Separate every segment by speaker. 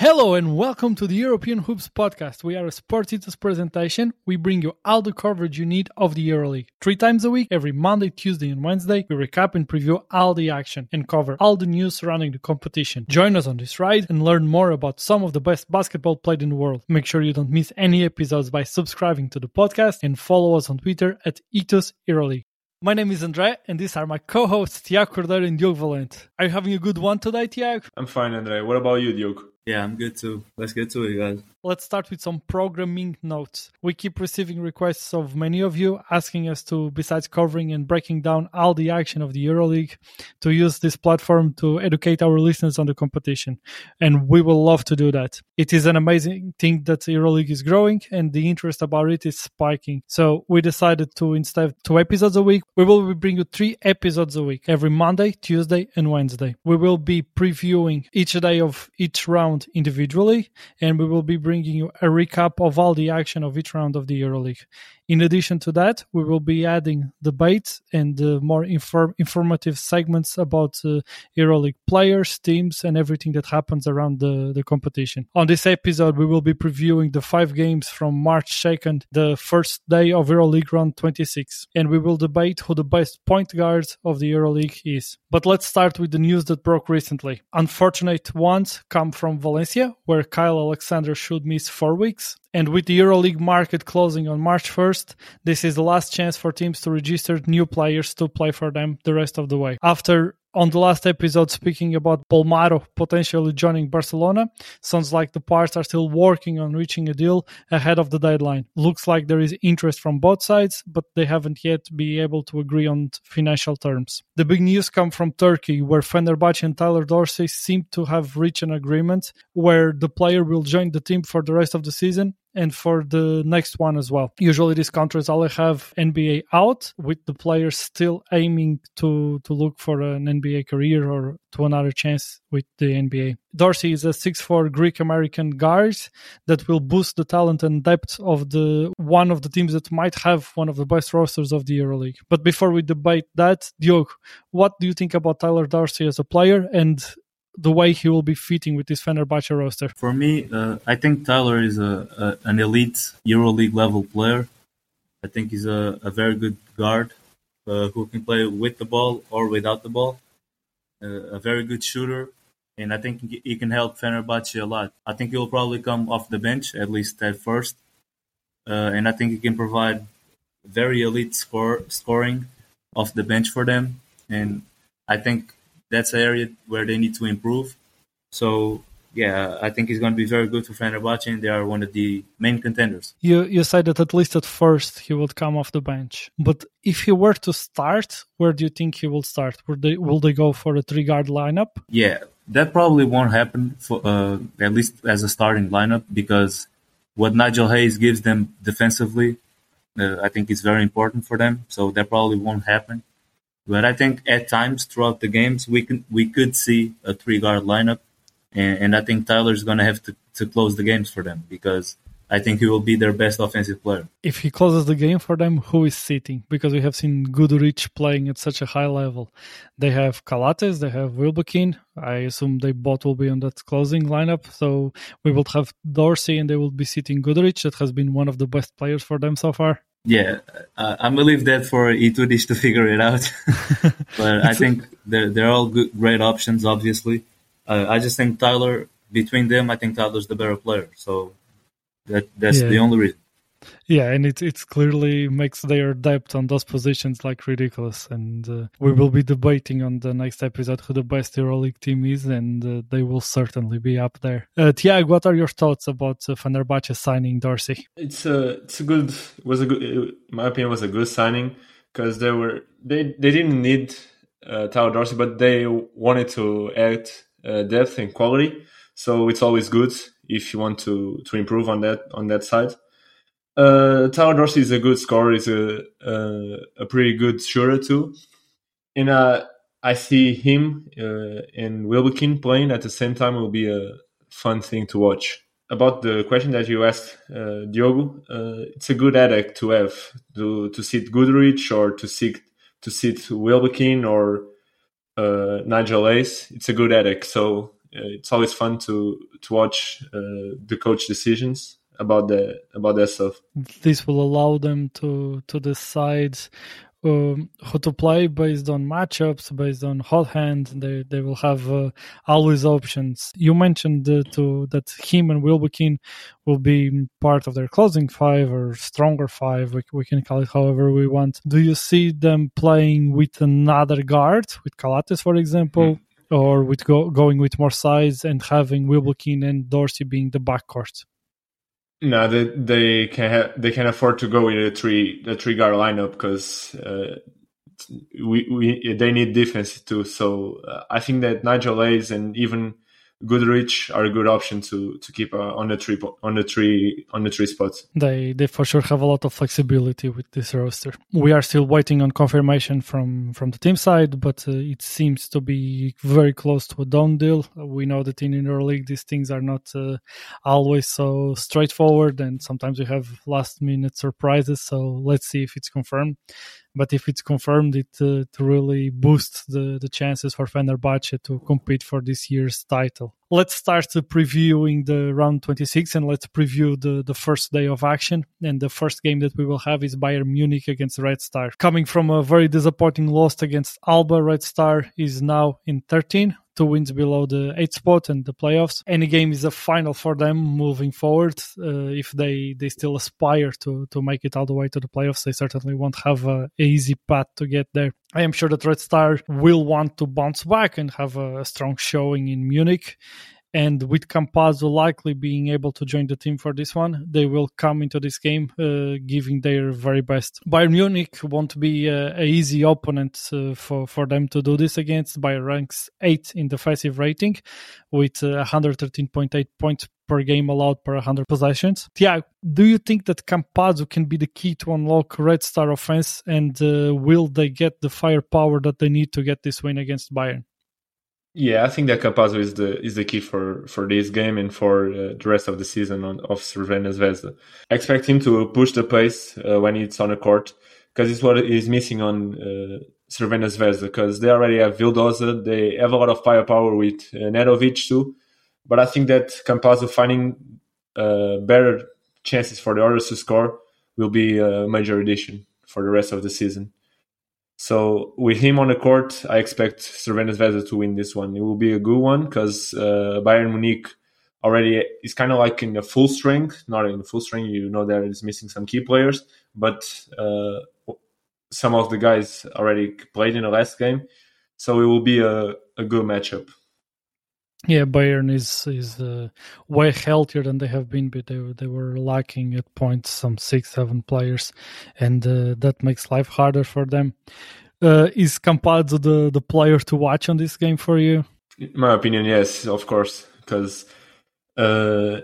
Speaker 1: Hello and welcome to the European Hoops podcast. We are a Sports Ethos presentation. We bring you all the coverage you need of the EuroLeague. Three times a week, every Monday, Tuesday, and Wednesday, we recap and preview all the action and cover all the news surrounding the competition. Join us on this ride and learn more about some of the best basketball played in the world. Make sure you don't miss any episodes by subscribing to the podcast and follow us on Twitter at Ethos EuroLeague. My name is Andre, and these are my co-hosts Tiago Cordeiro and Diogo Valente. Are you having a good one today, Tiago?
Speaker 2: I'm fine, Andre. What about you, Diogo?
Speaker 3: Yeah, I'm good too. Let's get to it, guys.
Speaker 1: Let's start with some programming notes. We keep receiving requests of many of you asking us to, besides covering and breaking down all the action of the EuroLeague, to use this platform to educate our listeners on the competition. And we will love to do that. It is an amazing thing that the EuroLeague is growing and the interest about it is spiking. So we decided to, instead of two episodes a week, we will bring you three episodes a week, every Monday, Tuesday, and Wednesday. We will be previewing each day of each round individually, and we will be bringing you a recap of all the action of each round of the EuroLeague. In addition to that, we will be adding debates and uh, more inform- informative segments about uh, EuroLeague players, teams, and everything that happens around the, the competition. On this episode, we will be previewing the five games from March 2nd, the first day of EuroLeague round 26, and we will debate who the best point guard of the EuroLeague is. But let's start with the news that broke recently. Unfortunate ones come from Valencia, where Kyle Alexander should miss four weeks. And with the EuroLeague market closing on March 1st, this is the last chance for teams to register new players to play for them the rest of the way. After on the last episode speaking about Bolmaro potentially joining Barcelona. Sounds like the parts are still working on reaching a deal ahead of the deadline. Looks like there is interest from both sides, but they haven't yet been able to agree on financial terms. The big news come from Turkey, where Fenerbahce and Tyler Dorsey seem to have reached an agreement where the player will join the team for the rest of the season and for the next one as well. Usually these contracts only have NBA out with the players still aiming to to look for an NBA career or to another chance with the NBA. Dorsey is a 6'4 Greek American guard that will boost the talent and depth of the one of the teams that might have one of the best rosters of the EuroLeague. But before we debate that, Diogo, what do you think about Tyler Dorsey as a player and the way he will be fitting with this Fenerbahce roster?
Speaker 3: For me, uh, I think Tyler is a, a, an elite EuroLeague level player. I think he's a, a very good guard uh, who can play with the ball or without the ball. Uh, a very good shooter, and I think he can help Fenerbahce a lot. I think he will probably come off the bench at least at first, uh, and I think he can provide very elite score scoring off the bench for them. And I think that's an area where they need to improve. So yeah, I think he's going to be very good for Fenerbahce, and they are one of the main contenders.
Speaker 1: You you said that at least at first he would come off the bench, but if he were to start, where do you think he will start? Will they will they go for a three guard lineup?
Speaker 3: Yeah, that probably won't happen for uh, at least as a starting lineup because what Nigel Hayes gives them defensively, uh, I think is very important for them. So that probably won't happen. But I think at times throughout the games we can we could see a three guard lineup, and, and I think Tyler's going to have to to close the games for them because I think he will be their best offensive player.
Speaker 1: If he closes the game for them, who is sitting? Because we have seen Goodrich playing at such a high level. They have Calathes, they have Wilbekin. I assume they both will be on that closing lineup. So we will have Dorsey and they will be sitting Goodrich, that has been one of the best players for them so far.
Speaker 3: Yeah, uh, I'm gonna leave that for Itoudis to figure it out. but I think they're they're all good, great options. Obviously, uh, I just think Tyler between them, I think Tyler's the better player. So that that's
Speaker 1: Yeah.
Speaker 3: the only reason.
Speaker 1: Yeah, and it it clearly makes their depth on those positions like ridiculous. And uh, we will be debating on the next episode who the best EuroLeague team is, and uh, they will certainly be up there. Uh, what are your thoughts about uh, Fenerbahce signing Dorsey?
Speaker 2: It's a it's a good was a good my opinion was a good signing because they were they they didn't need uh, Tyler Dorsey but they wanted to add uh, depth and quality so it's always good if you want to to improve on that on that side. Uh, Tyler Dorsey is a good scorer. He's a a pretty good shooter too, and uh, I see him uh, and Wilbekin playing at the same time will be a fun thing to watch. About the question that you asked, uh, Diogo, uh, it's a good headache to have to to sit Goodrich or to sit to sit Wilbekin or uh, Nigel Hayes. It's a good headache. So uh, it's always fun to to watch the coach decisions about the about that stuff.
Speaker 1: This will allow them to to decide um, how to play based on matchups, based on hot hand. They they will have uh, always options. You mentioned uh, to that him and Wilbekin will be part of their closing five or stronger five. We, we can call it however we want. Do you see them playing with another guard, with Calathes, for example? Mm. Or with go, going with more size and having Wilbekin and Dorsey being the backcourt.
Speaker 2: No, they they can ha- they can afford to go with a three the three guard lineup because uh, we we they need defense too. So uh, I think that Nigel Hayes and even Goodrich are a good option to to keep uh, on the three on the three on the three spots.
Speaker 1: They they for sure have a lot of flexibility with this roster. We are still waiting on confirmation from from the team side, but uh, it seems to be very close to a done deal. We know that in EuroLeague these things are not uh, always so straightforward, and sometimes we have last minute surprises. So let's see if it's confirmed but if it's confirmed, it uh, to really boosts the, the chances for Fenerbahce to compete for this year's title. Let's start previewing the round 26 and let's preview the, the first day of action. And the first game that we will have is Bayern Munich against Red Star. Coming from a very disappointing loss against Alba, Red Star is now in 13 two wins below the eighth spot and the playoffs. Any game is a final for them moving forward. Uh, if they, they still aspire to, to make it all the way to the playoffs, they certainly won't have a, a easy path to get there. I am sure that Red Star will want to bounce back and have a, a strong showing in Munich and with Campazzo likely being able to join the team for this one, they will come into this game uh, giving their very best. Bayern Munich won't be a, a easy opponent uh, for for them to do this against. Bayern ranks eight in defensive rating, with uh, 113.8 points per game allowed per 100 possessions. Yeah, do you think that Campazzo can be the key to unlock Red Star offense, and uh, will they get the firepower that they need to get this win against Bayern?
Speaker 2: Yeah, I think that Campazzo is the is the key for for this game and for uh, the rest of the season on, of Crvena Zvezda. I expect him to push the pace uh, when it's on the court because it's what is missing on uh, Zvezda because they already have Vildoza, they have a lot of firepower with uh, Nedovic too, but I think that Campazzo finding uh, better chances for the others to score will be a major addition for the rest of the season. So with him on the court, I expect Crvena Zvezda to win this one. It will be a good one because uh, Bayern Munich already is kind of like in the full strength, not in the full strength. You know that it's missing some key players, but uh, some of the guys already played in the last game, so it will be a, a good matchup.
Speaker 1: Yeah, Bayern is is uh, way healthier than they have been, but they they were lacking at points some six seven players, and uh, that makes life harder for them. Uh, is Campazzo the the player to watch on this game for you?
Speaker 2: In my opinion, yes, of course, because uh,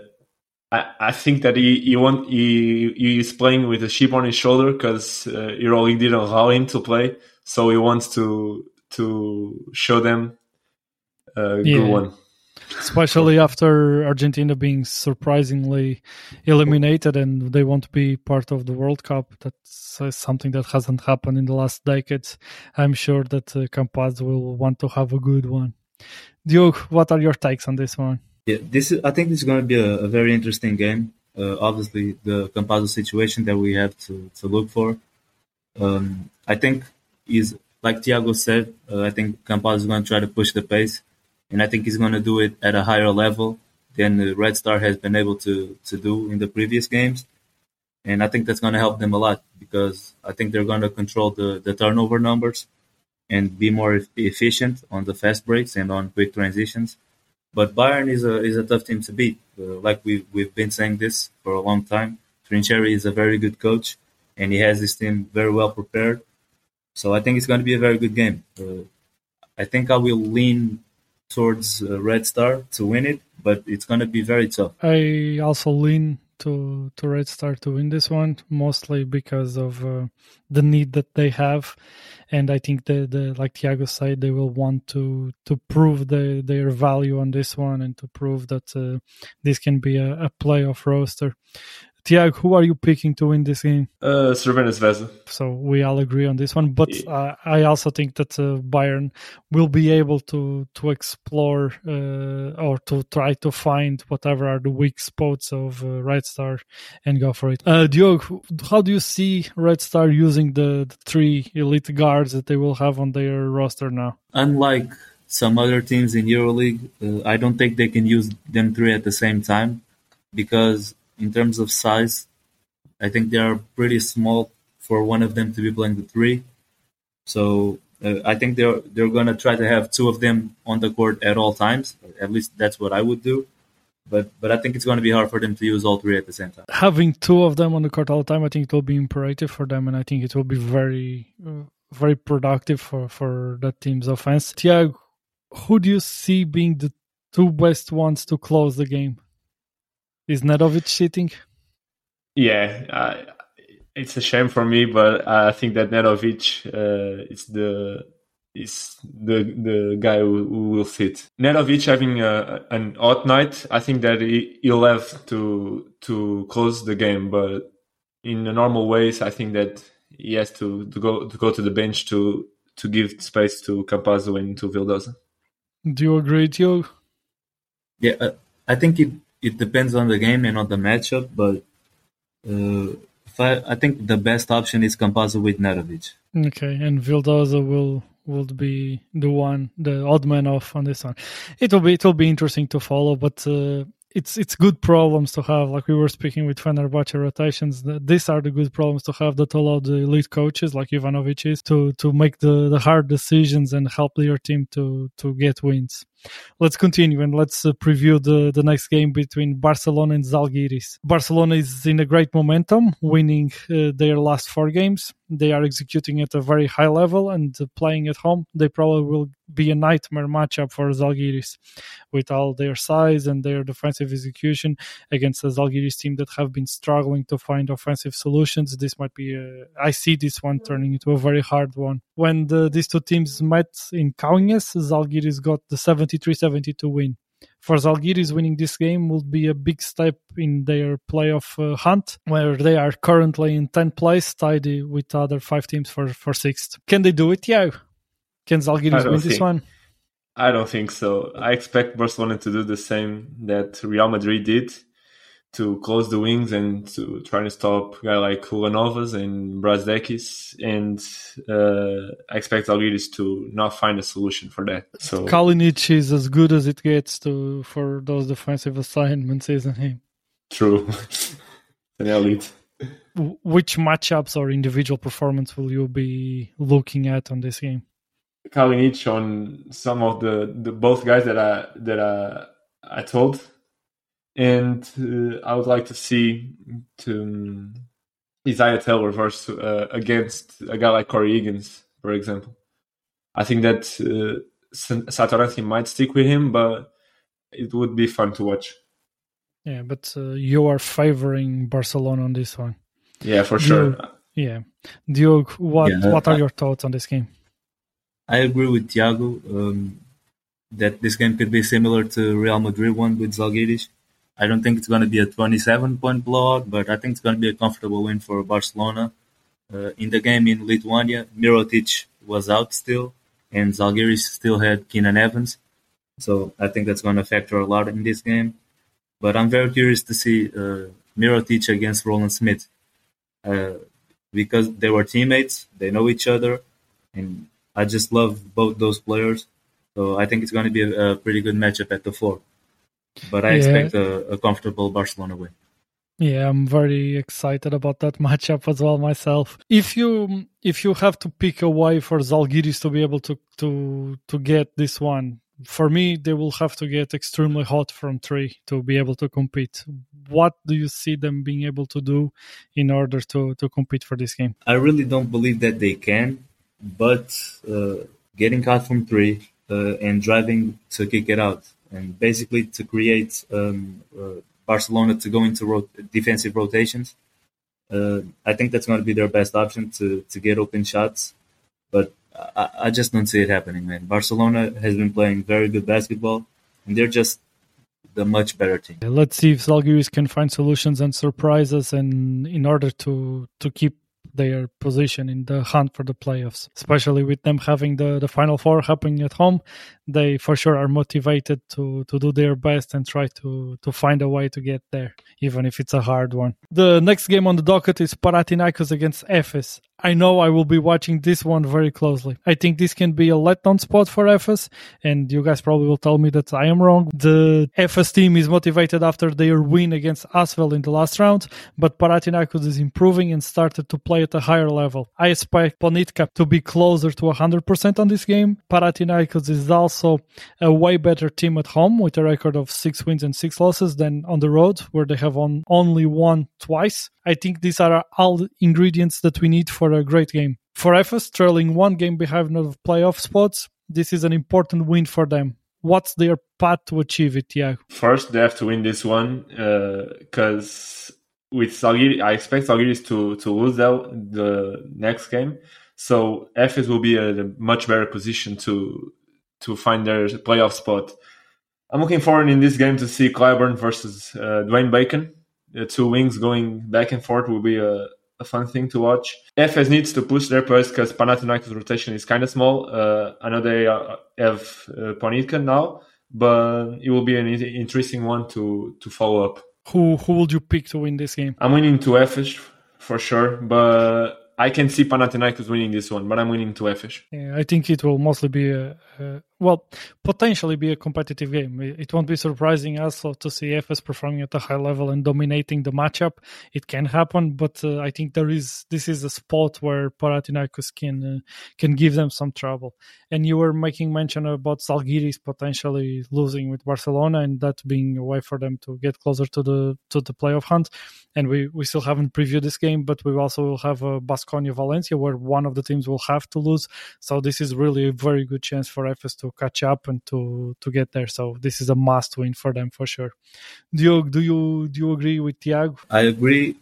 Speaker 2: I I think that he he want he he is playing with a chip on his shoulder because uh, EuroLeague didn't allow him to play, so he wants to to show them a yeah. good one
Speaker 1: especially after Argentina being surprisingly eliminated and they won't be part of the World Cup. That's uh, something that hasn't happened in the last decades. I'm sure that uh, Campazzo will want to have a good one. Duke, what are your takes on this one?
Speaker 3: Yeah, this is, I think this is going to be a, a very interesting game. Uh, obviously, the Campazzo situation that we have to, to look for. Um, I think is like Tiago said. Uh, I think Campazzo is going to try to push the pace and I think he's going to do it at a higher level than the Red Star has been able to to do in the previous games. And I think that's going to help them a lot because I think they're going to control the, the turnover numbers and be more efficient on the fast breaks and on quick transitions. But Bayern is a is a tough team to beat. Uh, like we we've been saying this for a long time. Trinchieri is a very good coach, and he has this team very well prepared. So I think it's going to be a very good game. Uh, I think I will lean towards uh, Red Star to win it, but it's going to be very tough.
Speaker 1: I also lean to to Red Star to win this one, mostly because of uh, the need that they have, and I think the the like Tiago said, they will want to to prove the, their value on this one and to prove that uh, this can be a, a playoff roster. Tiago, who are you picking to win this game?
Speaker 2: Uh, Crvena Zvezda.
Speaker 1: So we all agree on this one, but uh, I also think that uh, Bayern will be able to to explore uh, or to try to find whatever are the weak spots of uh, Red Star and go for it. Uh, Diogo, how do you see Red Star using the, the three elite guards that they will have on their roster now?
Speaker 3: Unlike some other teams in EuroLeague, uh, I don't think they can use them three at the same time because in terms of size, I think they are pretty small for one of them to be playing the three. So uh, I think they're they're gonna try to have two of them on the court at all times. At least that's what I would do. But but I think it's to be hard for them to use all three at the same time.
Speaker 1: Having two of them on the court all the time, I think it will be imperative for them, and I think it will be very uh, very productive for for that team's offense. Tiago, who do you see being the two best ones to close the game? Is Nedovic sitting?
Speaker 2: Yeah, uh, it's a shame for me, but I think that Nedovic uh, is the is the the guy who, who will sit. Nedovic having a, an odd night, I think that he, he'll have to to close the game. But in the normal ways, I think that he has to, to go to go to the bench to to give space to Campazzo and to Vildoza.
Speaker 1: Do you agree, Joe?
Speaker 3: Yeah, uh, I think it it depends on the game and on the matchup, but uh, I, I, think the best option is Campazzo with Nedovic.
Speaker 1: Okay, and Vildoza will would be the one, the odd man off on this one. It will be it will be interesting to follow, but uh, it's it's good problems to have. Like we were speaking with Fenerbahce rotations, these are the good problems to have that allow the elite coaches like Ivanovic is to to make the, the hard decisions and help your team to to get wins let's continue and let's uh, preview the, the next game between Barcelona and Zalgiris. Barcelona is in a great momentum, winning uh, their last four games. They are executing at a very high level and uh, playing at home. They probably will be a nightmare matchup for Zalgiris with all their size and their defensive execution against a Zalgiris team that have been struggling to find offensive solutions. This might be, a, I see this one turning into a very hard one. When the, these two teams met in Kaunas, Zalgiris got the 73-72 win. For Zalgiris, winning this game would be a big step in their playoff uh, hunt, where they are currently in 10th place, tied with other five teams for, for sixth. Can they do it? Yeah. Can Zalgiris win think, this one?
Speaker 2: I don't think so. I expect Barcelona to do the same that Real Madrid did to close the wings and to try to stop a guy like Ulanovas and Brazdeikis. And uh, I expect Zalgiris to not find a solution for that. So
Speaker 1: Kalinic is as good as it gets to for those defensive assignments, isn't he?
Speaker 2: True. An elite.
Speaker 1: Which matchups or individual performance will you be looking at on this game?
Speaker 2: Kalinic on some of the, the both guys that I that I, I told and uh, I would like to see to um, Isaiah Taylor versus uh, against a guy like Corey Higgins, for example. I think that uh, Satoransky might stick with him, but it would be fun to watch.
Speaker 1: Yeah, but uh, you are favoring Barcelona on this one.
Speaker 2: Yeah, for sure.
Speaker 1: Diogo, yeah, Diogo, what yeah, what are your thoughts on this game?
Speaker 3: I agree with Tiago um, that this game could be similar to Real Madrid one with Zalgiris. I don't think it's going to be a 27 point blowout, but I think it's going to be a comfortable win for Barcelona. Uh, in the game in Lithuania, Mirotic was out still, and Zalgiris still had Keenan Evans. So I think that's going to factor a lot in this game. But I'm very curious to see uh, Mirotic against Rolands Smits uh, because they were teammates, they know each other, and I just love both those players. So I think it's going to be a, a pretty good matchup at the four but I yeah. expect a, a, comfortable Barcelona win.
Speaker 1: Yeah, I'm very excited about that matchup as well myself. If you if you have to pick a way for Zalgiris to be able to to to get this one, for me they will have to get extremely hot from three to be able to compete. What do you see them being able to do in order to to compete for this game?
Speaker 3: I really don't believe that they can, but uh, getting hot from three uh, and driving to kick it out and basically to create um, uh, Barcelona to go into defensive rotations. Uh, I think that's going to be their best option to to get open shots, but I, I, just don't see it happening, man. Barcelona has been playing very good basketball, and they're just the much better team.
Speaker 1: Let's see if Zalgiris can find solutions and surprises, and in order to to keep their position in the hunt for the playoffs, especially with them having the, the final four happening at home. They for sure are motivated to, to do their best and try to, to find a way to get there, even if it's a hard one. The next game on the docket is Panathinaikos against Efes. I know I will be watching this one very closely. I think this can be a letdown spot for Efes, and you guys probably will tell me that I am wrong. The Efes team is motivated after their win against Asvel in the last round, but Panathinaikos is improving and started to play at a higher level. I expect Ponitka to be closer to 100% on this game. Panathinaikos is also a way better team at home with a record of six wins and six losses than on the road, where they have on, only won twice. I think these are all ingredients that we need for a great game. For Efes, trailing one game behind of playoff spots, this is an important win for them. What's their path to achieve it, Yeah.
Speaker 2: First, they have to win this one because uh, with Zalgiris, I expect Zalgiris to to lose that, the next game. So Efes will be in a much better position to to find their playoff spot. I'm looking forward in this game to see Clyburn versus uh, Dwayne Bacon the two wings going back and forth will be a, a fun thing to watch. Efes needs to push their pace because Panathinaikos rotation is kind of small. Uh, I know they uh, have uh, Ponitka now, but it will be an interesting one to to follow up.
Speaker 1: Who who would you pick to win this game?
Speaker 2: I'm winning to Efes for sure, but I can see Panathinaikos winning this one, but I'm winning to Efes.
Speaker 1: Yeah, I think it will mostly be a, a, well, potentially be a competitive game. It won't be surprising also to see Efes performing at a high level and dominating the matchup. It can happen, but uh, I think there is this is a spot where Panathinaikos can uh, can give them some trouble. And you were making mention about Zalgiris potentially losing with Barcelona and that being a way for them to get closer to the to the playoff hunt. And we, we still haven't previewed this game, but we also will have a Basconia Valencia where one of the teams will have to lose. So this is really a very good chance for Efes to catch up and to to get there. So this is a must win for them for sure. Do you do you do you agree with Tiago?
Speaker 3: I agree.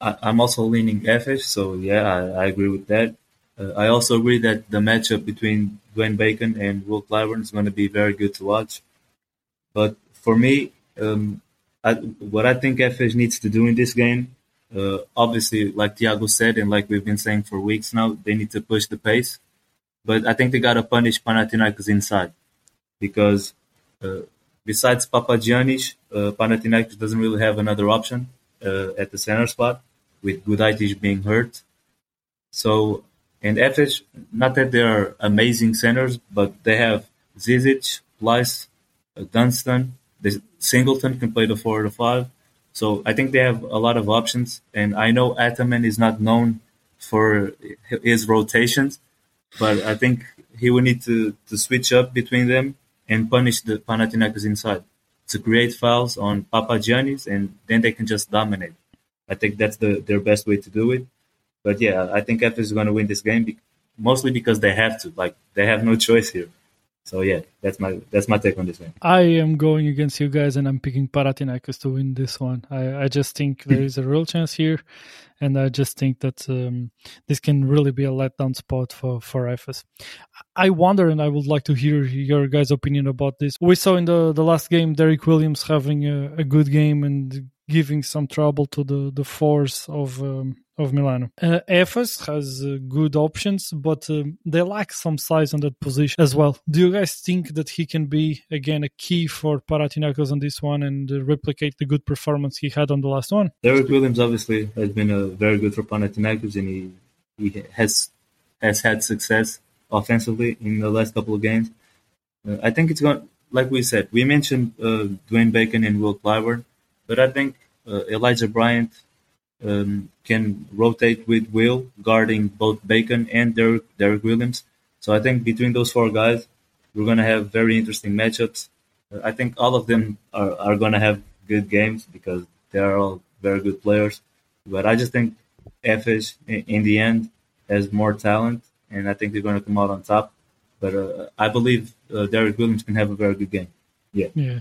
Speaker 3: I, am also leaning Efes, so yeah, I, I agree with that. Uh, I also agree that the matchup between Dwayne Bacon and Will Clyburn is going to be very good to watch. But for me, um, I, what I think Efes needs to do in this game, uh, obviously, like Tiago said, and like we've been saying for weeks now, they need to push the pace. But I think they got to punish Panathinaikos inside because uh, besides Papagiannis, uh, Panathinaikos doesn't really have another option uh, at the center spot with Gudaitis being hurt. So, and Efes, not that they are amazing centers, but they have Zizic, Pleiss, uh, Dunston. The Singleton can play the four or the five. So I think they have a lot of options. And I know Ataman is not known for his rotations, but I think he will need to, to switch up between them and punish the Panathinaikos inside to create fouls on Papa Papagiannis, and then they can just dominate. I think that's the their best way to do it. But yeah, I think Efes is going to win this game, mostly because they have to. Like they have no choice here. So yeah, that's my that's my take on this one.
Speaker 1: I am going against you guys, and I'm picking Panathinaikos to win this one. I, I just think there is a real chance here, and I just think that um, this can really be a letdown spot for for Efes. I wonder, and I would like to hear your guys' opinion about this. We saw in the the last game Derrick Williams having a, a good game and giving some trouble to the the force of um, of Milano. Uh, Efes has uh, good options, but um, they lack some size on that position as well. Do you guys think that he can be again a key for Panathinaikos on this one and uh, replicate the good performance he had on the last one?
Speaker 3: Derrick Williams obviously has been uh, very good for Panathinaikos, and he he has has had success offensively in the last couple of games. Uh, I think it's going like we said. We mentioned uh, Dwayne Bacon and Will Clyburn, but I think Elijah Bryant um, can rotate with Will, guarding both Bacon and Derrick, Derrick Williams. So I think between those four guys, we're going to have very interesting matchups. Uh, I think all of them are, are going to have good games because they are all very good players. But I just think Efes, in, in the end, has more talent, and I think they're going to come out on top. But uh, I believe uh, Derrick Williams can have a very good game. Yeah.
Speaker 1: Yeah.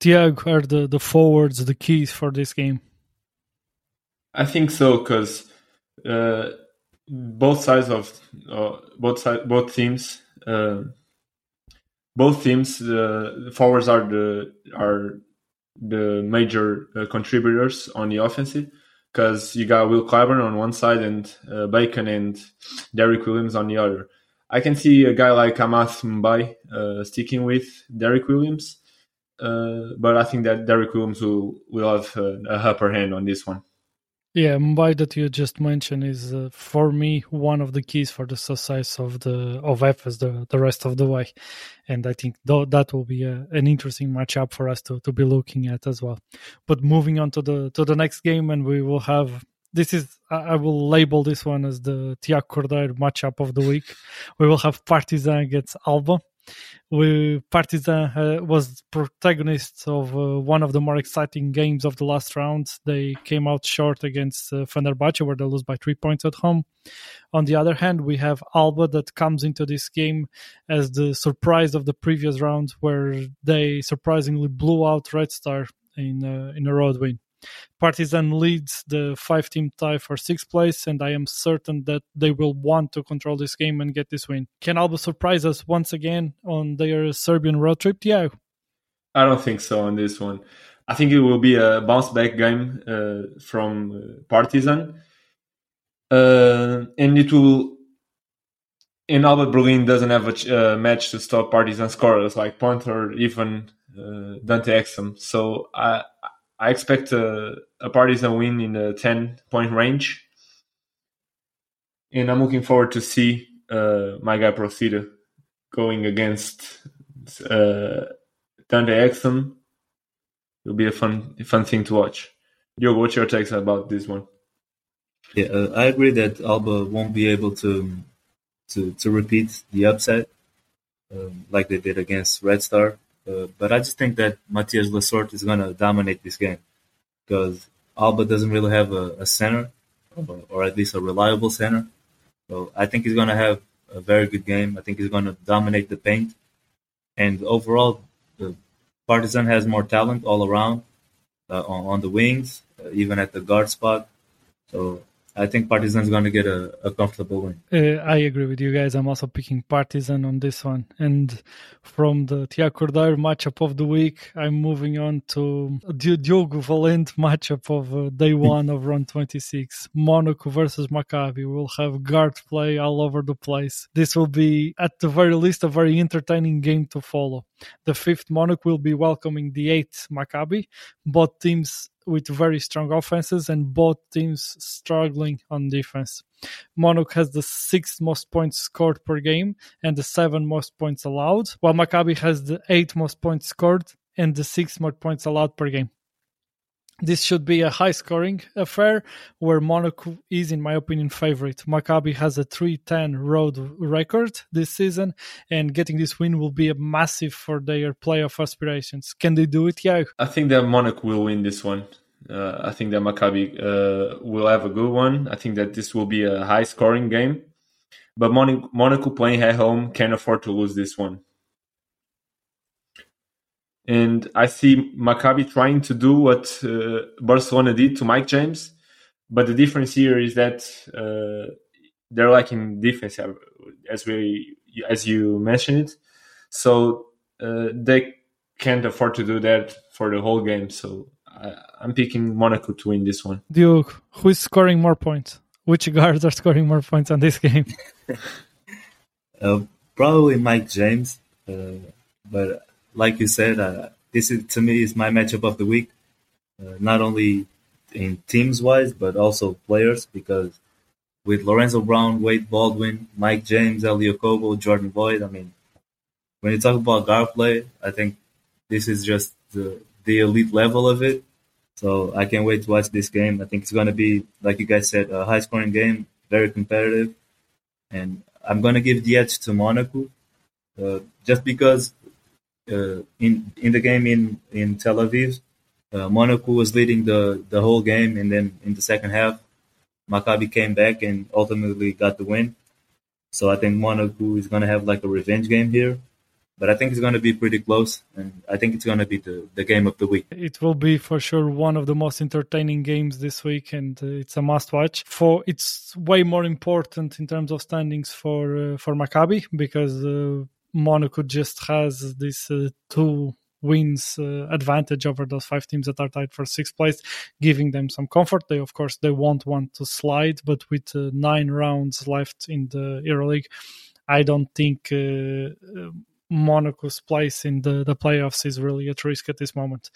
Speaker 1: Tiago are the, the forwards, the keys for this game.
Speaker 2: I think so because uh, both sides of uh, both side, both teams uh, both teams the forwards are the are the major uh, contributors on the offensive because you got Will Clyburn on one side and uh, Bacon and Derrick Williams on the other. I can see a guy like Amath uh, sticking with Derrick Williams, uh, but I think that Derrick Williams will, will have uh, a upper hand on this one.
Speaker 1: Yeah, M'Baye that you just mentioned is uh, for me one of the keys for the success of the of Efes the the rest of the way, and I think th- that will be a, an interesting matchup for us to, to be looking at as well. But moving on to the to the next game, and we will have this is I will label this one as the Tiago Cordeiro matchup of the week. We will have Partizan against Alba we Partizan uh, was protagonist of uh, one of the more exciting games of the last round. They came out short against uh, Fenerbahce, where they lose by three points at home. On the other hand, we have Alba that comes into this game as the surprise of the previous round, where they surprisingly blew out Red Star in uh, in a road win. Partizan leads the five team tie for sixth place, and I am certain that they will want to control this game and get this win. Can Alba surprise us once again on their Serbian road trip, Yeah,
Speaker 2: I don't think so on this one. I think it will be a bounce back game uh, from uh, Partizan. Uh, and it will. And Alba Berlin doesn't have a uh, match to stop Partizan scorers like Punter even uh, Dante Exum. So I I expect a, a Partizan win in the 10 point range. And I'm looking forward to see uh, my guy Procida going against uh, Dante Exum. It'll be a fun fun thing to watch. Yo, what's your takes about this one?
Speaker 3: Yeah, uh, I agree that Alba won't be able to to to repeat the upset um, like they did against Red Star. Uh, but I just think that Mathias Lessort is going to dominate this game because Alba doesn't really have a, a center, or, or, at least a reliable center. So I think he's going to have a very good game. I think he's going to dominate the paint. And overall, the Partizan has more talent all around uh, on, on, the wings, uh, even at the guard spot. So I think Partizan is going to get a, a comfortable win.
Speaker 1: Uh, I agree with you guys. I'm also picking Partizan on this one. And from the Tiago Cordeiro matchup of the week, I'm moving on to the Diogo Valente matchup of uh, day one of round 26. Monaco versus Maccabi. We'll have guard play all over the place. This will be, at the very least, a very entertaining game to follow. The fifth Monaco will be welcoming the eighth Maccabi. Both teams with very strong offenses and both teams struggling on defense. Monaco has the sixth most points scored per game and the seven most points allowed, while Maccabi has the eight most points scored and the six most points allowed per game. This should be a high scoring affair where Monaco is, in my opinion, favorite. Maccabi has a 310 road record this season, and getting this win will be a massive for their playoff aspirations. Can they do it? Yeah.
Speaker 2: I think that Monaco will win this one. Uh, I think that Maccabi uh, will have a good one. I think that this will be a high scoring game. But Monaco playing at home can't afford to lose this one and I see Maccabi trying to do what uh, Barcelona did to Mike James, but the difference here is that uh, they're lacking defense, uh, as we as you mentioned it. So uh, they can't afford to do that for the whole game. So I, am picking Monaco to win this one.
Speaker 1: Duke, who is scoring more points? Which guards are scoring more points on this game?
Speaker 3: Uh, probably Mike James, uh, but like you said, uh, this is to me is my matchup of the week. Uh, not only in teams wise, but also players because with Lorenzo Brown, Wade Baldwin, Mike James, Elie Okobo, Jordan Loyd. I mean, when you talk about guard play, I think this is just the the elite level of it. So I can't wait to watch this game. I think it's going to be, like you guys said, a high scoring game, very competitive. And I'm going to give the edge to Monaco uh, just because in in the game in in Tel Aviv, uh, Monaco was leading the the whole game, and then in the second half, Maccabi came back and ultimately got the win. So I think Monaco is going to have like a revenge game here but I think it's going to be pretty close, and I think it's going to be the, the game of the week.
Speaker 1: It will be for sure one of the most entertaining games this week, and uh, it's a must watch. For it's way more important in terms of standings for uh, for Maccabi because uh, Monaco just has these uh, two wins uh, advantage over those five teams that are tied for sixth place, giving them some comfort. They, of course, they won't want to slide, but with uh, nine rounds left in the EuroLeague, I don't think uh, Monaco's place in the, the playoffs is really at risk at this moment.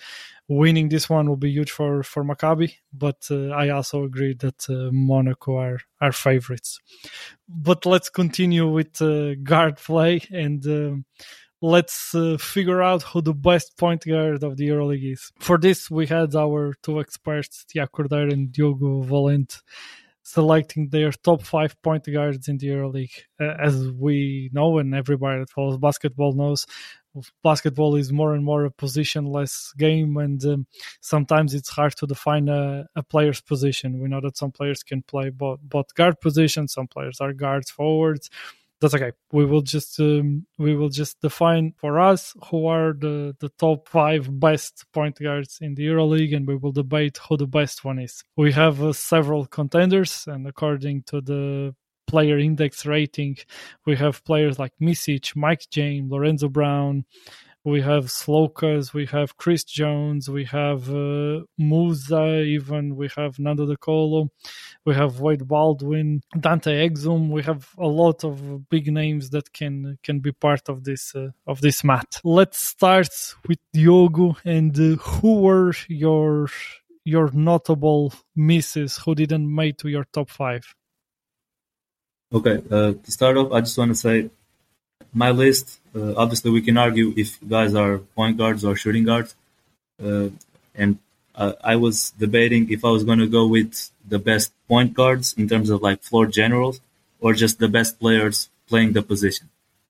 Speaker 1: Winning this one will be huge for, for Maccabi, but uh, I also agree that uh, Monaco are, are favorites. But let's continue with uh, guard play and um, let's uh, figure out who the best point guard of the EuroLeague is. For this, we had our two experts, Tiago Cordeiro and Diogo Valente selecting their top five point guards in the EuroLeague. Uh, as we know, and everybody that follows basketball knows, basketball is more and more a positionless game, and um, sometimes it's hard to define a, a, player's position. We know that some players can play both, both guard positions, some players are guards, forwards that's okay. We will just um, we will just define for us who are the the top five best point guards in the EuroLeague, and we will debate who the best one is. We have uh, several contenders, and according to the player index rating, we have players like Micic, Mike James, Lorenzo Brown, we have Sloukas, we have Chris Jones, we have uh, Musa, even we have Nando De Colo, we have Wade Baldwin, Dante Exum. We have a lot of big names that can can be part of this uh, of this mat. Let's start with Diogo and uh, who were your your notable misses who didn't make to your top five.
Speaker 3: Okay, uh, to start off, I just want to say my list, uh, obviously, we can argue if guys are point guards or shooting guards. Uh, and I was debating if I was going to go with the best point guards in terms of like floor generals or just the best players playing the position.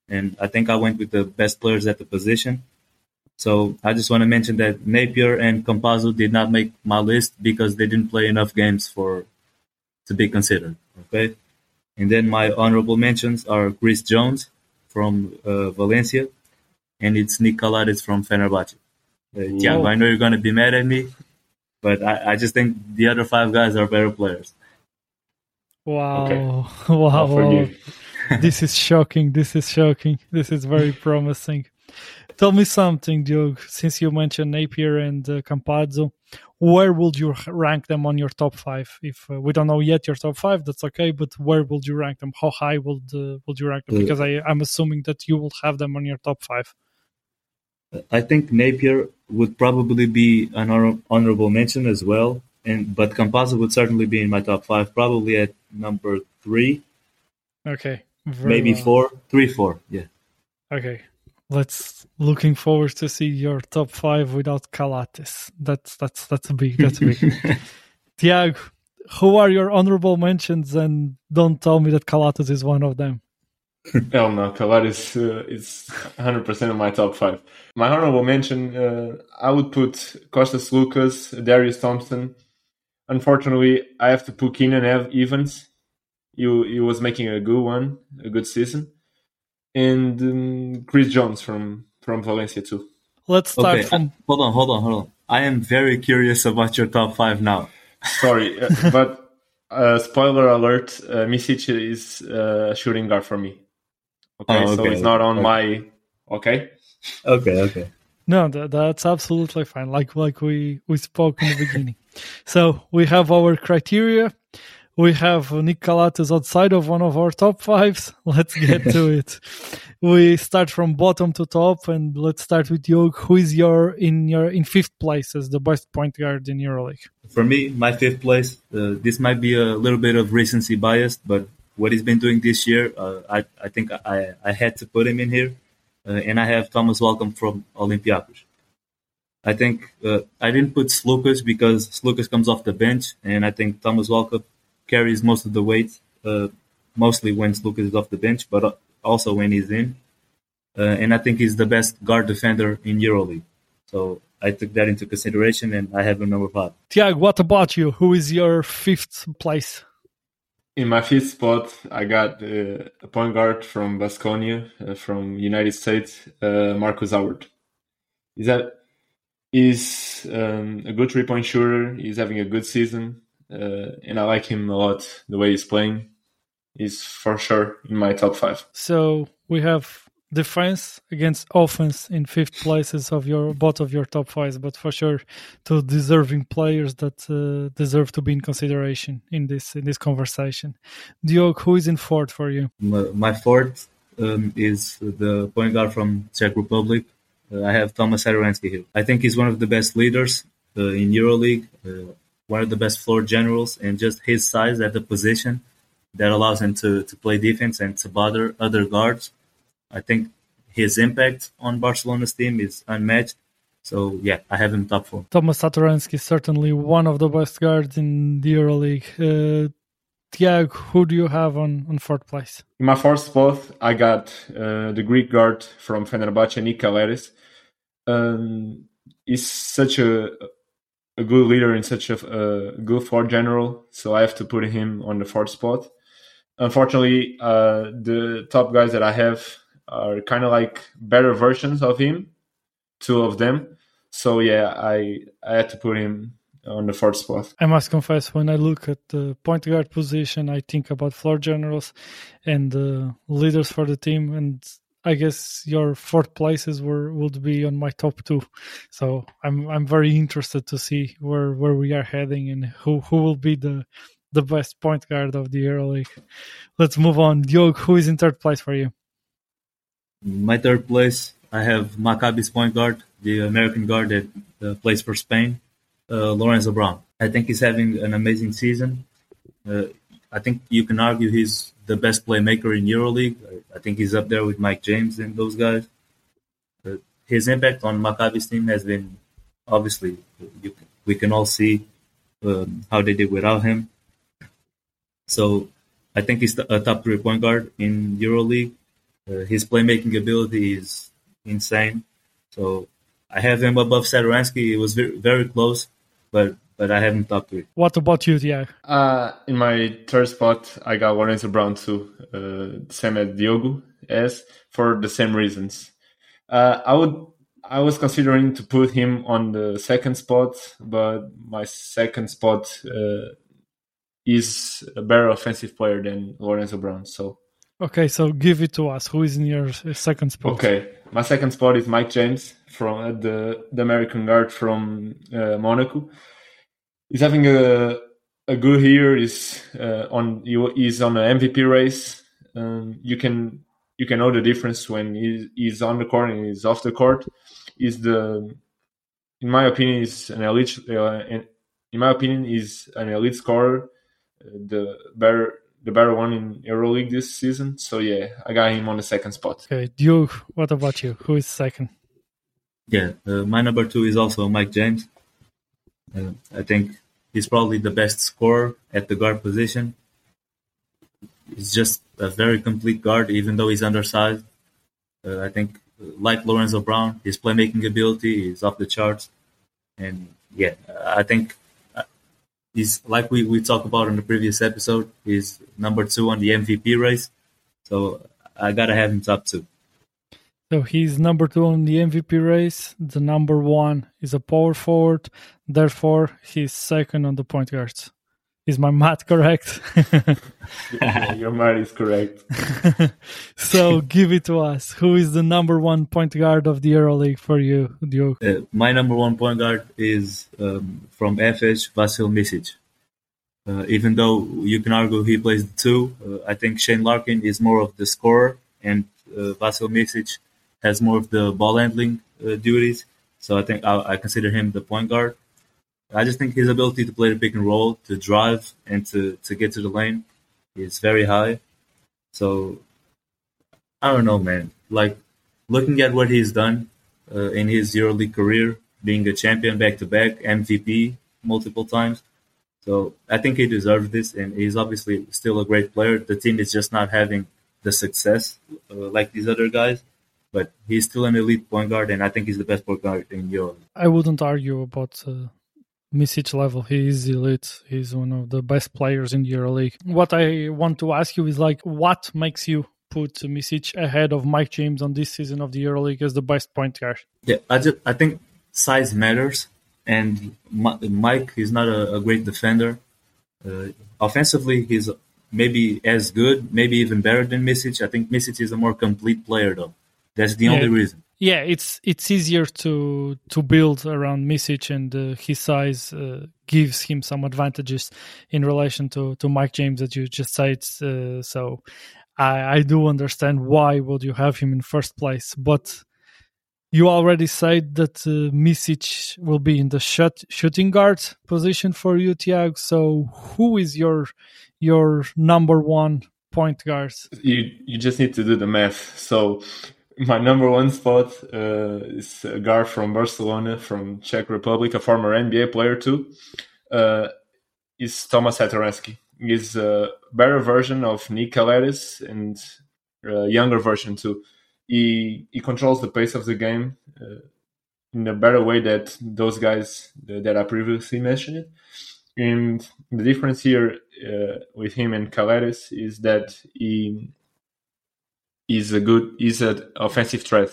Speaker 3: And I think I went with the best players at the position. So I just want to mention that Napier and Campazzo did not make my list because they didn't play enough games for to be considered. Okay. And then my honorable mentions are Chris Jones, from uh, Valencia, and it's Nick Calathes from Fenerbahce. Uh, Tiago, I know you're going to be mad at me, but I, I, just think the other five guys are better players.
Speaker 1: Wow. Okay. Wow. wow. this is shocking. This is shocking. This is very promising. Tell me something, Diogo, since you mentioned Napier and uh, Campazzo where would you rank them on your top five? If uh, we don't know yet your top five, that's okay. But where would you rank them? How high would uh, would you rank them? Because I, I'm assuming that you will have them on your top five.
Speaker 3: I think Napier would probably be an honor- honorable mention as well, and but Campazzo would certainly be in my top five, probably at number three.
Speaker 1: Okay.
Speaker 3: Maybe well. four, three, four. Yeah.
Speaker 1: Okay, let's looking forward to see your top five without Calathes. That's that's that's a big. That's a big. Tiago, who are your honorable mentions? And don't tell me that Calathes is one of them.
Speaker 2: Hell no, Calathes uh, is 100% of my top five. My honorable mention, uh, I would put Kostas Sloukas, Darius Thompson. Unfortunately, I have to put Keenan Evans. He, he was making a good one, a good season and um, Chris Jones from from Valencia too.
Speaker 1: Let's start okay. from.
Speaker 3: hold on, hold on, hold on. I am very curious about your top five now.
Speaker 2: Sorry, uh, but uh, spoiler alert: uh, Micic is uh, shooting guard for me. Okay, oh, okay. so it's not on okay. my. Okay.
Speaker 3: Okay. Okay.
Speaker 1: No, that, that's absolutely fine. Like like we we spoke in the beginning. So we have our criteria we have Nick Calathes outside of one of our top fives. Let's get to it. We start from bottom to top, and let's start with you. Who is your in your in fifth place as the best point guard in EuroLeague?
Speaker 3: For me, my fifth place. Uh, this might be a little bit of recency bias, but what he's been doing this year, uh, I I think I I had to put him in here, uh, and I have Thomas Walkup from Olympiacos. I think uh, I didn't put Sloukas because Sloukas comes off the bench, and I think Thomas Walkup carries most of the weight, uh, mostly when Sloukas is off the bench, but also when he's in. Uh, and I think he's the best guard defender in EuroLeague. So I took that into consideration, and I have him number five.
Speaker 1: Tiago, what about you? Who is your fifth place?
Speaker 2: In my fifth spot, I got uh, a point guard from Basconia, uh, from United States, uh, Marcus Howard. Is that is um, a good three point shooter. He's having a good season uh, and I like him a lot. The way he's playing, he's for sure in my top five.
Speaker 1: So we have defense against offense in fifth places of your both of your top fives, but for sure two deserving players that uh, deserve to be in consideration in this in this conversation. Diogo, who is in fourth for you?
Speaker 3: My, my fourth um, is the point guard from Czech Republic. Uh, I have Thomas Satoransky here. I think he's one of the best leaders uh, in EuroLeague, uh, one of the best floor generals, and just his size at the position that allows him to, to play defense and to bother other guards. I think his impact on Barcelona's team is unmatched. So yeah, I have him top four.
Speaker 1: Thomas Satoransky is certainly one of the best guards in the EuroLeague. Uh, Tiago, who do you have on, on fourth place?
Speaker 2: In my fourth spot, I got uh, the Greek guard from Fenerbahce, Nick Calathes. Um, he's such a a good leader and such a, good floor general, so I have to put him on the fourth spot. Unfortunately, uh, the top guys that I have are kind of like better versions of him, two of them. So yeah, I I had to put him on the fourth spot.
Speaker 1: I must confess, when I look at the point guard position, I think about floor generals and uh, leaders for the team, and I guess your fourth places were would be on my top two. So I'm I'm very interested to see where where we are heading and who who will be the the best point guard of the EuroLeague. Let's move on. Diogo, who is in third place for you?
Speaker 3: My third place, I have Maccabi's point guard, the American guard that uh, plays for Spain, uh, Lorenzo Brown. I think he's having an amazing season. Uh, I think you can argue he's the best playmaker in EuroLeague. I think he's up there with Mike James and those guys. But his impact on Maccabi's team has been obviously you, we can all see um, how they did without him. So I think he's a top three point guard in EuroLeague. Uh, his playmaking ability is insane. So I have him above Satoransky. It was very, very close, but but I have him top three.
Speaker 1: What about you, Tiago?
Speaker 2: Uh, in my third spot, I got Lorenzo Brown too, uh, same as Diogo as for the same reasons. Uh, I would I was considering to put him on the second spot, but my second spot uh, is a better offensive player than Lorenzo Brown. So
Speaker 1: okay, so give it to us. Who is in your second spot?
Speaker 2: Okay, my second spot is Mike James from uh, the the American guard from uh, Monaco. He's having a a good year. He's uh, on he's on an MVP race. Um, you can you can know the difference when he's, he's on the court and he's off the court. Is the in my opinion is an elite. Uh, in, in my opinion, is an elite scorer the better the better one in EuroLeague this season. So yeah, I got him on the second spot.
Speaker 1: Okay, Duke, what about you? Who is second?
Speaker 3: Yeah, uh, my number two is also Mike James. Uh, I think he's probably the best scorer at the guard position. He's just a very complete guard, even though he's undersized. Uh, I think, like Lorenzo Brown, his playmaking ability is off the charts. And yeah, I think he's like we, we talked about in the previous episode. He's number two on the MVP race, so I gotta have him top two.
Speaker 1: So he's number two on the MVP race. The number one is a power forward. Therefore, he's second on the point guards. Is my math correct?
Speaker 2: yeah, your math is correct.
Speaker 1: so give it to us. Who is the number one point guard of the EuroLeague for you, Diogo?
Speaker 3: Uh, my number one point guard is um, from Efes, Vasil Micic. Uh, even though you can argue he plays the two, uh, I think Shane Larkin is more of the scorer, and uh, Vasil Micic has more of the ball handling uh, duties. So I think I, I consider him the point guard. I just think his ability to play the pick and roll, to drive, and to, to get to the lane is very high. So I don't know, man. Like looking at what he's done uh, in his EuroLeague career, being a champion back to back, MVP multiple times. So I think he deserves this, and he's obviously still a great player. The team is just not having the success uh, like these other guys, but he's still an elite point guard, and I think he's the best point guard in Europe.
Speaker 1: I wouldn't argue about uh, Micic level. He is elite. He's one of the best players in the EuroLeague. What I want to ask you is like, what makes you put Micic ahead of Mike James on this season of the EuroLeague as the best point guard?
Speaker 3: Yeah, I just I think size matters, and Mike is not a, a great defender. Uh, offensively, he's maybe as good, maybe even better than Micic. I think Micic is a more complete player though. That's the
Speaker 1: Yeah.
Speaker 3: only reason.
Speaker 1: Yeah, it's it's easier to to build around Micic, and uh, his size uh, gives him some advantages in relation to to Mike James that you just said. Uh, so I, I do understand why would you have him in first place, but you already said that uh, Micic will be in the shot, shooting guard position for you, Tiago. So who is your your number one point guard?
Speaker 2: You you just need to do the math. So my number one spot uh, is a guy from Barcelona, from Czech Republic, a former NBA player too. Uh, is Thomas Satoransky. He's a better version of Nick Calathes and a younger version too. He he controls the pace of the game uh, in a better way that those guys that I previously mentioned. And the difference here uh, with him and Calathes is that he is a good is an offensive threat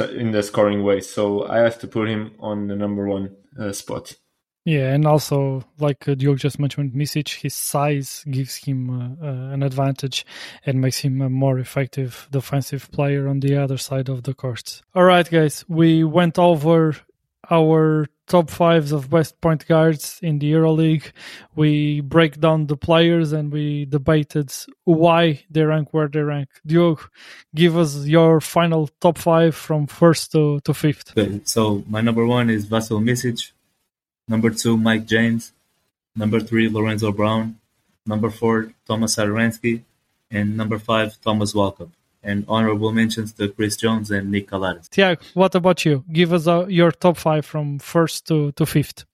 Speaker 2: in the scoring way. So I have to put him on the number one uh, spot.
Speaker 1: Yeah, and also like uh, Diogo just mentioned, Micic, his size gives him uh, uh, an advantage and makes him a more effective defensive player on the other side of the court. All right, guys, we went over our top fives of best point guards in the EuroLeague. We break down the players and we debated why they rank where they rank. Diogo, give us your final top five from first to, to fifth.
Speaker 3: So my number one is Vasil Micic. Number two, Mike James. Number three, Lorenzo Brown. Number four, Thomas Satoransky. And number five, Thomas Walkup. And honorable mentions to Chris Jones and Nick Calathes.
Speaker 1: Tiago, what about you? Give us uh, your top five from first to, to fifth.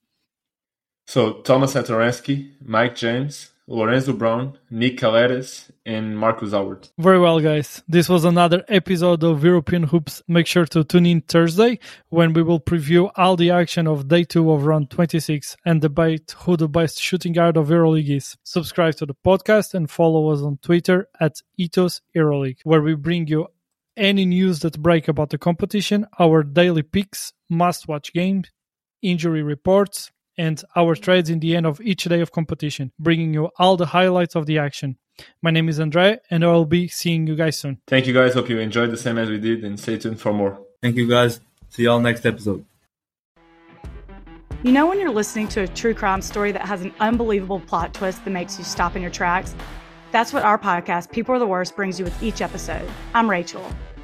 Speaker 2: So Thomas Satoransky, Mike James, Lorenzo Brown, Nick Calathes, and Marcus Howard.
Speaker 1: Very well, guys. This was another episode of European Hoops. Make sure to tune in Thursday when we will preview all the action of day two of round 26 and debate who the best shooting guard of EuroLeague is. Subscribe to the podcast and follow us on Twitter at Ethos EuroLeague, where we bring you any news that break about the competition, our daily picks, must-watch games, injury reports, and our trades in the end of each day of competition, bringing you all the highlights of the action. My name is Andre, and I will be seeing you guys soon.
Speaker 2: Thank you guys. Hope you enjoyed the same as we did, and stay tuned for more.
Speaker 3: Thank you guys. See y'all next episode.
Speaker 4: You know, when you're listening to a true crime story that has an unbelievable plot twist that makes you stop in your tracks? That's what our podcast, People Are the Worst, brings you with each episode. I'm Rachel.